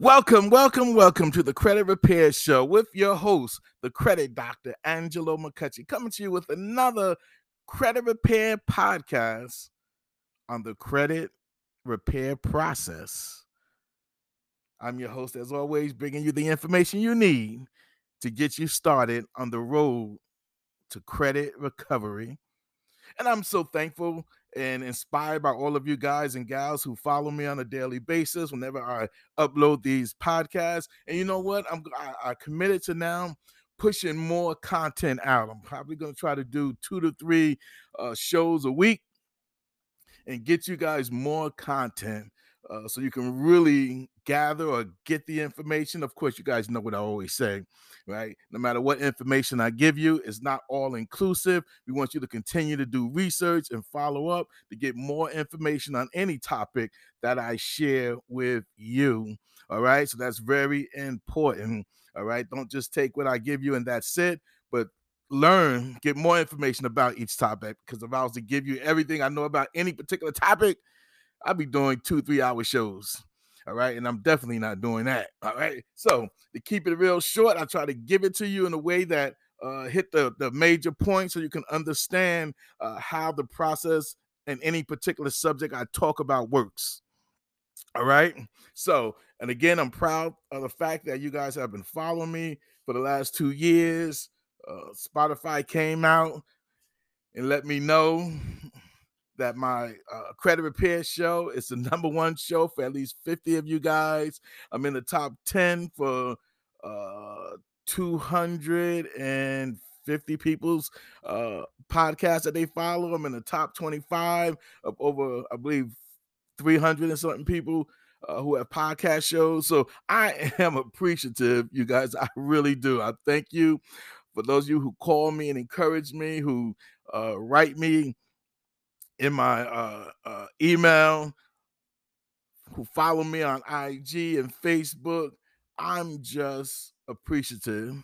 Welcome, welcome, welcome to the Credit Repair Show with your host, the credit doctor, Angelo McCutchen, coming to you with another credit repair podcast on the credit repair process. I'm your host, as always, bringing you the information you need to get you started on the road to credit recovery. And I'm so thankful and inspired by all of you guys and gals who follow me on a daily basis whenever I upload these podcasts. And you know what? I'm I, I committed to now pushing more content out. I'm probably going to try to do two to three uh, shows a week and get you guys more content uh, so you can really gather or get the information. Of course, you guys know what I always say, right? No matter what information I give you, it's not all inclusive. We want you to continue to do research and follow up to get more information on any topic that I share with you. All right. So that's very important. All right. Don't just take what I give you and that's it, but learn, get more information about each topic. Because if I was to give you everything I know about any particular topic, I'd be doing two, three hour shows. All right. And I'm definitely not doing that. All right. So to keep it real short, I try to give it to you in a way that uh, hit the, the major points so you can understand uh, how the process and any particular subject I talk about works. All right. So, and again, I'm proud of the fact that you guys have been following me for the last two years. Uh, Spotify came out and let me know that my uh, credit repair show is the number one show for at least 50 of you guys. I'm in the top 10 for uh, 250 people's uh, podcast that they follow. I'm in the top 25 of over, I believe, 300 and something people uh, who have podcast shows. So I am appreciative, you guys. I really do. I thank you for those of you who call me and encourage me, who uh, write me in my uh, uh, email, who follow me on IG and Facebook. I'm just appreciative.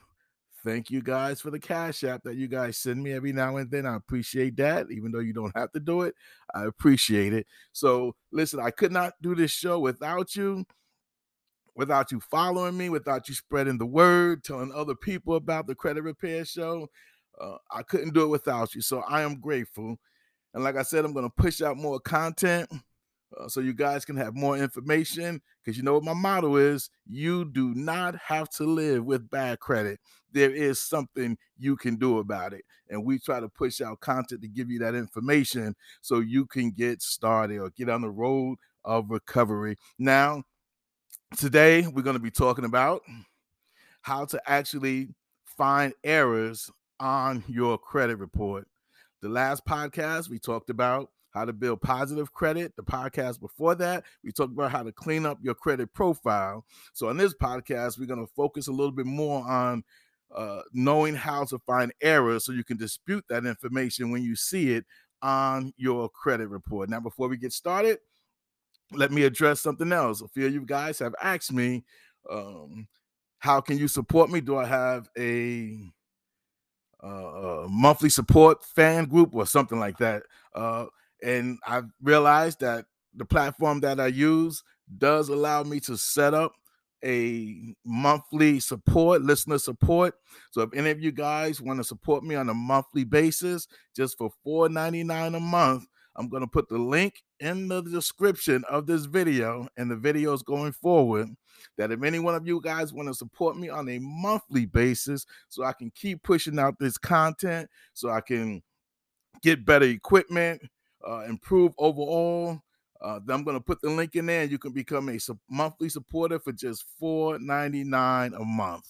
Thank you guys for the cash app that you guys send me every now and then. I appreciate that, even though you don't have to do it. I appreciate it. So, listen, I could not do this show without you, without you following me, without you spreading the word, telling other people about the credit repair show. Uh, I couldn't do it without you. So, I am grateful. And like I said, I'm going to push out more content uh, so you guys can have more information. Because you know what my motto is you do not have to live with bad credit. There is something you can do about it. And we try to push out content to give you that information so you can get started or get on the road of recovery. Now, today we're going to be talking about how to actually find errors on your credit report. The last podcast, we talked about how to build positive credit. The podcast before that, we talked about how to clean up your credit profile. So, on this podcast, we're going to focus a little bit more on uh, knowing how to find errors so you can dispute that information when you see it on your credit report. Now, before we get started, let me address something else. A few of you guys have asked me, um, how can you support me? Do I have a uh, monthly support fan group or something like that. Uh, and I realized that the platform that I use does allow me to set up a monthly support, listener support. So if any of you guys want to support me on a monthly basis, just for $4.99 a month, I'm going to put the link in the description of this video and the videos going forward that if any one of you guys want to support me on a monthly basis so I can keep pushing out this content so I can get better equipment, uh, improve overall, uh, I'm going to put the link in there and you can become a monthly supporter for just $4.99 a month.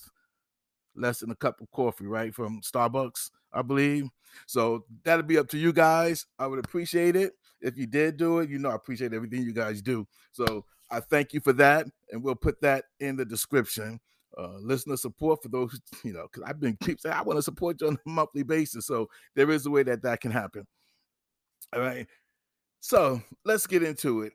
Less than a cup of coffee, right? From Starbucks, I believe. So that'll be up to you guys. I would appreciate it if you did do it. You know, I appreciate everything you guys do. So I thank you for that. And we'll put that in the description. Uh, listener support for those, you know, because I've been keep saying I want to support you on a monthly basis. So there is a way that that can happen. All right. So let's get into it.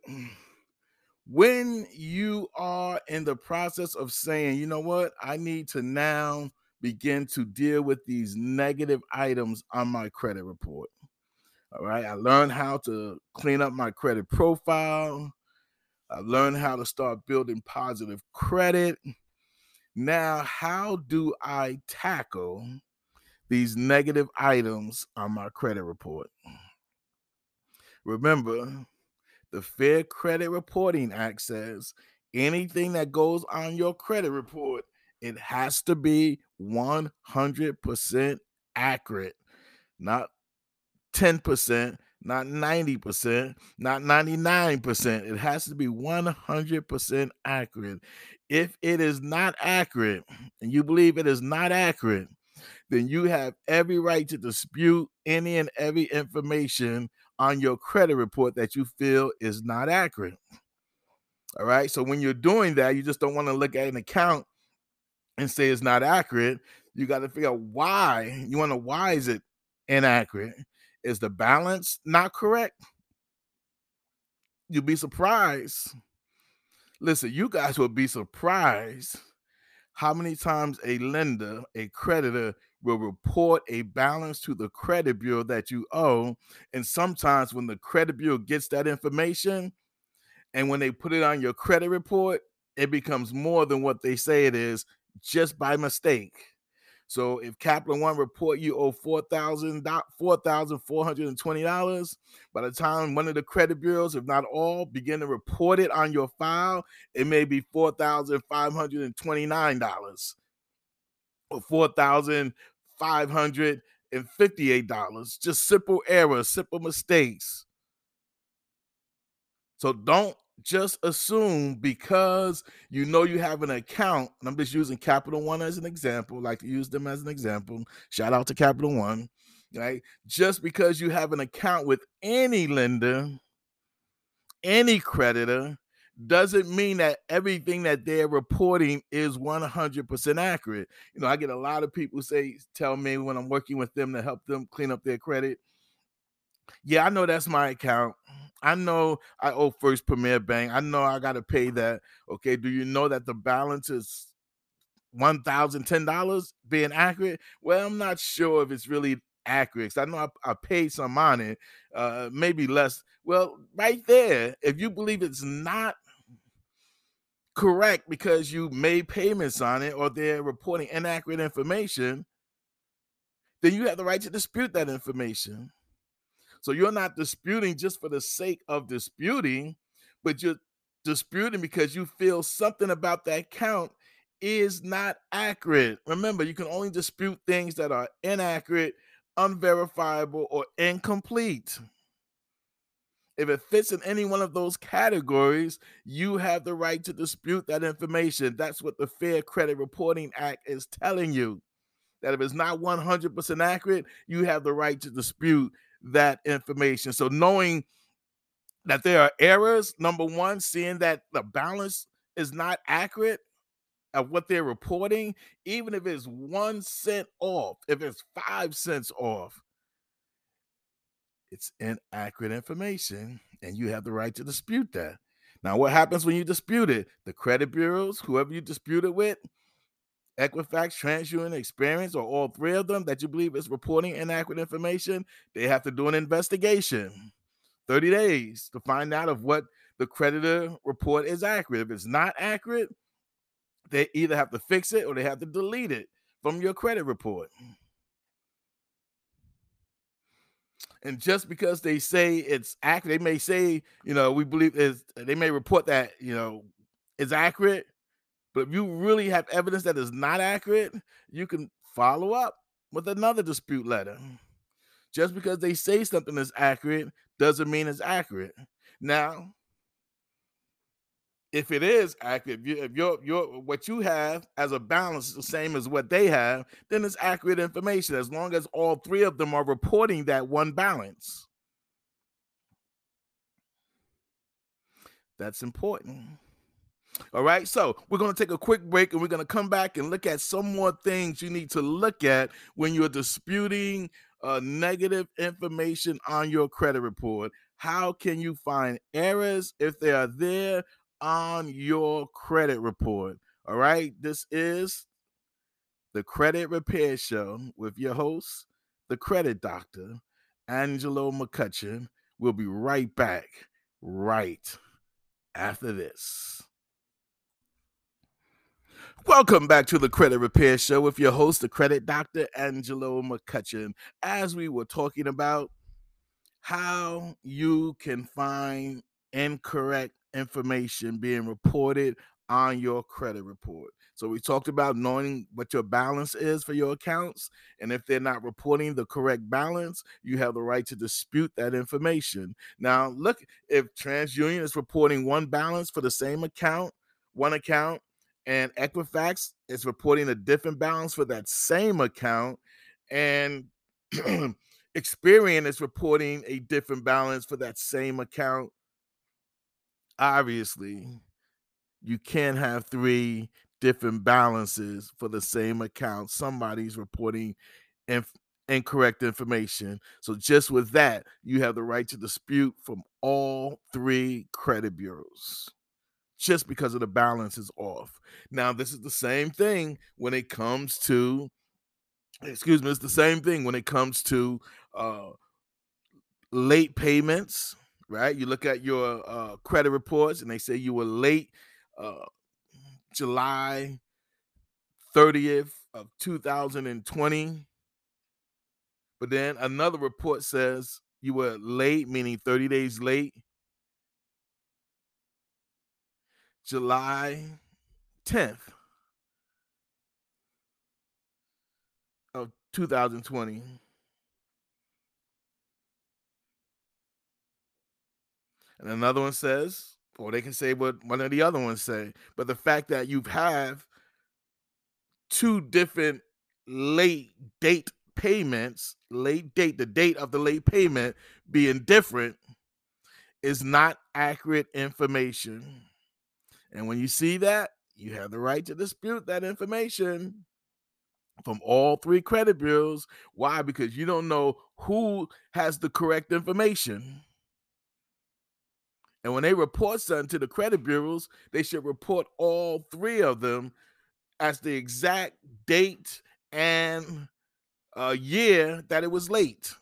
When you are in the process of saying, you know what, I need to now begin to deal with these negative items on my credit report. All right. I learned how to clean up my credit profile. I learned how to start building positive credit. Now, how do I tackle these negative items on my credit report? Remember, the Fair Credit Reporting Act says anything that goes on your credit report, it has to be 100% accurate, not 10%, not 90%, not 99%. It has to be 100% accurate. If it is not accurate and you believe it is not accurate, then you have every right to dispute any and every information on your credit report that you feel is not accurate. All right. So when you're doing that, you just don't want to look at an account and say it's not accurate. You got to figure out why. You want to why is it inaccurate? Is the balance not correct? You'll be surprised. Listen, you guys will be surprised how many times a lender, a creditor will report a balance to the credit bureau that you owe. And sometimes when the credit bureau gets that information and when they put it on your credit report, it becomes more than what they say it is just by mistake. So if Capital One report you owe four thousand four thousand four hundred and twenty dollars, by the time one of the credit bureaus, if not all, begin to report it on your file, it may be four thousand five hundred and twenty nine dollars or four thousand five hundred and fifty eight dollars. Just simple errors, simple mistakes. So don't just assume because you know you have an account, and I'm just using Capital One as an example, like to use them as an example. Shout out to Capital One, right? Just because you have an account with any lender, any creditor, doesn't mean that everything that they're reporting is 100% accurate. You know, I get a lot of people say, tell me when I'm working with them to help them clean up their credit. Yeah, I know that's my account. I know I owe First Premier Bank. I know I got to pay that. Okay. Do you know that the balance is one thousand ten dollars being accurate? Well, I'm not sure if it's really accurate. I know I, I paid some money, uh, maybe less. Well, right there, if you believe it's not correct because you made payments on it or they're reporting inaccurate information, then you have the right to dispute that information. So you're not disputing just for the sake of disputing, but you're disputing because you feel something about that count is not accurate. Remember, you can only dispute things that are inaccurate, unverifiable, or incomplete. If it fits in any one of those categories, you have the right to dispute that information. That's what the Fair Credit Reporting Act is telling you. That if it's not 100% accurate, you have the right to dispute that information. So knowing that there are errors, number one, seeing that the balance is not accurate of what they're reporting, even if it's one cent off, if it's five cents off, it's inaccurate information, and you have the right to dispute that. Now, what happens when you dispute it? The credit bureaus, whoever you dispute it with, Equifax, TransUnion, Experian, or all three of them that you believe is reporting inaccurate information, they have to do an investigation. 30 days to find out if what the creditor report is accurate. If it's not accurate, they either have to fix it or they have to delete it from your credit report. And just because they say it's accurate, they may say, you know, we believe is they may report that, you know, is accurate, but if you really have evidence that is not accurate, you can follow up with another dispute letter. Just because they say something is accurate doesn't mean it's accurate. Now, if it is accurate, if, you, if your your what you have as a balance is the same as what they have, then it's accurate information as long as all three of them are reporting that one balance. That's important. All right, so we're going to take a quick break and we're going to come back and look at some more things you need to look at when you're disputing uh, negative information on your credit report. How can you find errors if they are there on your credit report? All right, this is the Credit Repair Show with your host, the credit doctor, Angelo McCutchen. We'll be right back right after this. Welcome back to the Credit Repair Show with your host, the credit doctor, Angelo McCutchen. As we were talking about how you can find incorrect information being reported on your credit report. So we talked about knowing what your balance is for your accounts. And if they're not reporting the correct balance, you have the right to dispute that information. Now, look, if TransUnion is reporting one balance for the same account, one account, and Equifax is reporting a different balance for that same account, and Experian is reporting a different balance for that same account. Obviously, you can't have three different balances for the same account. Somebody's reporting inf- incorrect information. So, just with that, you have the right to dispute from all three credit bureaus just because of the balance is off. Now, this is the same thing when it comes to, excuse me, it's the same thing when it comes to uh, late payments, right? You look at your uh, credit reports and they say you were late uh, July 30th of 2020. But then another report says you were late, meaning 30 days late, July 10th of 2020. And another one says or they can say what one of the other ones say. But the fact that you have two different late date payments, late date, the date of the late payment being different is not accurate information. And when you see that, you have the right to dispute that information from all three credit bureaus. Why? Because you don't know who has the correct information. And when they report something to the credit bureaus, they should report all three of them as the exact date and uh, year that it was late.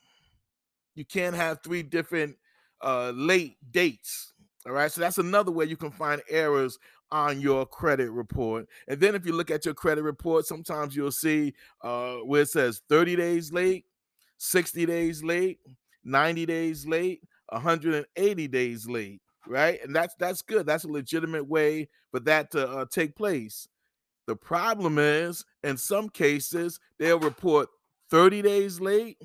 You can't have three different uh, late dates. All right. So that's another way you can find errors on your credit report. And then if you look at your credit report, sometimes you'll see uh, where it says 30 days late, 60 days late, 90 days late, 180 days late right? And that's that's good. That's a legitimate way for that to uh, take place. The problem is, in some cases, they'll report 30 days late,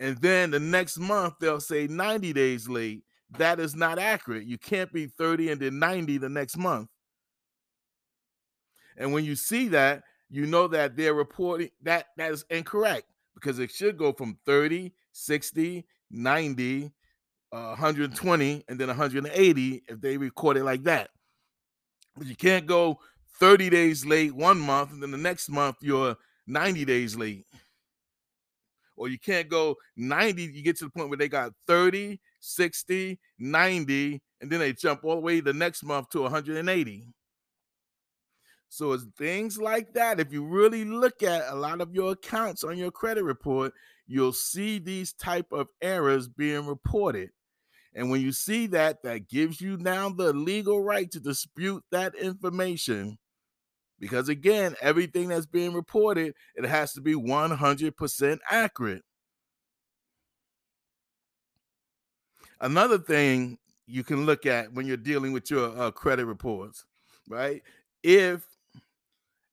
and then the next month they'll say 90 days late. That is not accurate. You can't be 30 and then 90 the next month. And when you see that, you know that they're reporting that that is incorrect because it should go from 30, 60, 90, uh, 120 and then 180 if they record it like that. But you can't go 30 days late one month and then the next month you're 90 days late. Or you can't go 90, you get to the point where they got 30, 60, 90, and then they jump all the way the next month to 180. So it's things like that. If you really look at a lot of your accounts on your credit report, you'll see these type of errors being reported. And when you see that, that gives you now the legal right to dispute that information. Because again, everything that's being reported, it has to be 100% accurate. Another thing you can look at when you're dealing with your uh, credit reports, right? If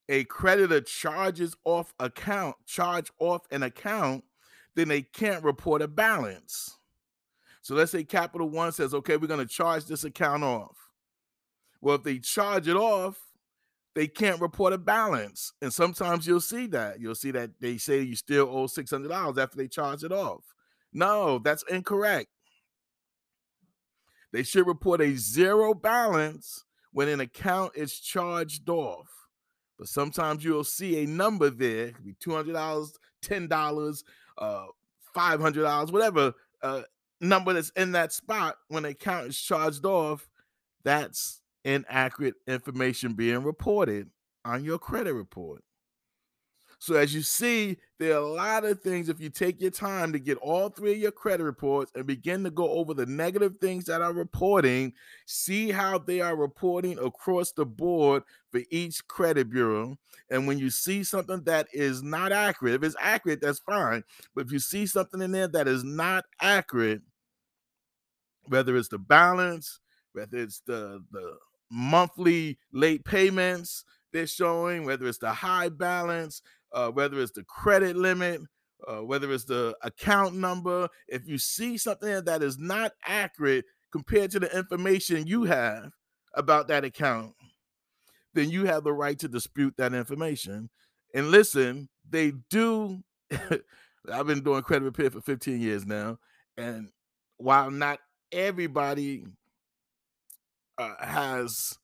a creditor charges off account, charge off an account, then they can't report a balance. So let's say Capital One says, okay, we're going to charge this account off. Well, if they charge it off, they can't report a balance. And sometimes you'll see that. You'll see that they say you still owe $600 after they charge it off. No, that's incorrect. They should report a zero balance when an account is charged off. But sometimes you'll see a number there, be $200, $10, uh, $500, whatever uh, number that's in that spot when the account is charged off, that's inaccurate information being reported on your credit report. So as you see, there are a lot of things if you take your time to get all three of your credit reports and begin to go over the negative things that are reporting, see how they are reporting across the board for each credit bureau. And when you see something that is not accurate, if it's accurate, that's fine. But if you see something in there that is not accurate, whether it's the balance, whether it's the the monthly late payments they're showing, whether it's the high balance, uh, whether it's the credit limit, uh, whether it's the account number. If you see something that is not accurate compared to the information you have about that account, then you have the right to dispute that information. And listen, they do. I've been doing credit repair for 15 years now. And while not everybody uh, has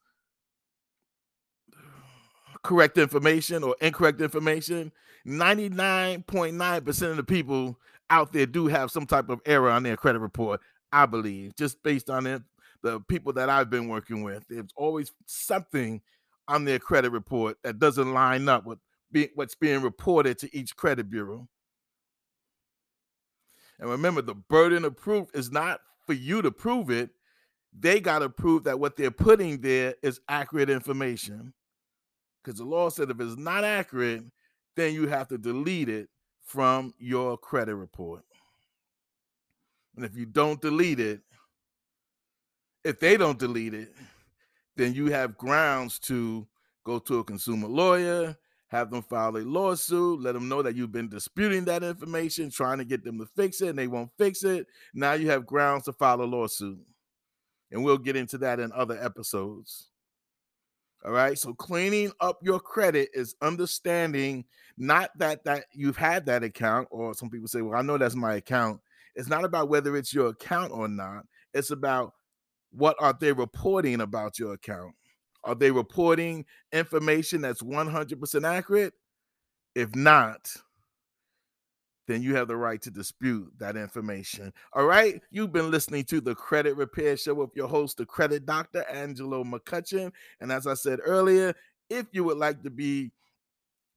correct information or incorrect information, 99.9% of the people out there do have some type of error on their credit report, I believe, just based on it, the people that I've been working with. There's always something on their credit report that doesn't line up with be, what's being reported to each credit bureau. And remember, the burden of proof is not for you to prove it. They got to prove that what they're putting there is accurate information because the law said if it's not accurate, then you have to delete it from your credit report. And if you don't delete it, if they don't delete it, then you have grounds to go to a consumer lawyer, have them file a lawsuit, let them know that you've been disputing that information, trying to get them to fix it, and they won't fix it. Now you have grounds to file a lawsuit. And we'll get into that in other episodes. All right. So cleaning up your credit is understanding not that that you've had that account, or some people say, Well, I know that's my account. It's not about whether it's your account or not. It's about what are they reporting about your account? Are they reporting information that's 100% accurate? If not, then you have the right to dispute that information. All right. You've been listening to the Credit Repair Show with your host, the credit doctor, Angelo McCutchen. And as I said earlier, if you would like to be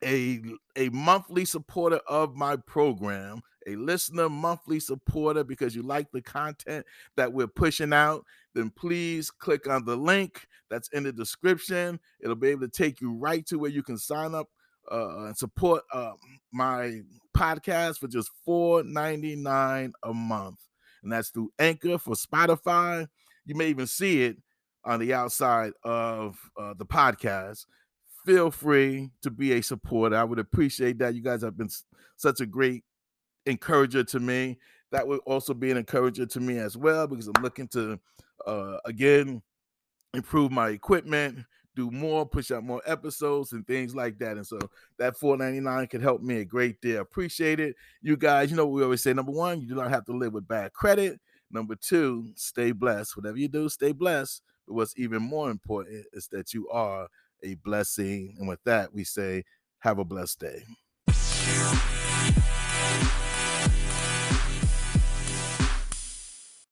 a, a monthly supporter of my program, a listener monthly supporter because you like the content that we're pushing out, then please click on the link that's in the description. It'll be able to take you right to where you can sign up uh, and support uh, my podcast for just $4.99 a month. And that's through Anchor for Spotify. You may even see it on the outside of uh, the podcast. Feel free to be a supporter. I would appreciate that. You guys have been such a great encourager to me. That would also be an encourager to me as well because I'm looking to, uh, again, improve my equipment, do more, push out more episodes and things like that. And so that 499 could help me a great deal. Appreciate it. You guys, you know we always say number one, you do not have to live with bad credit. Number two, stay blessed. Whatever you do, stay blessed. But what's even more important is that you are a blessing. And with that, we say, have a blessed day.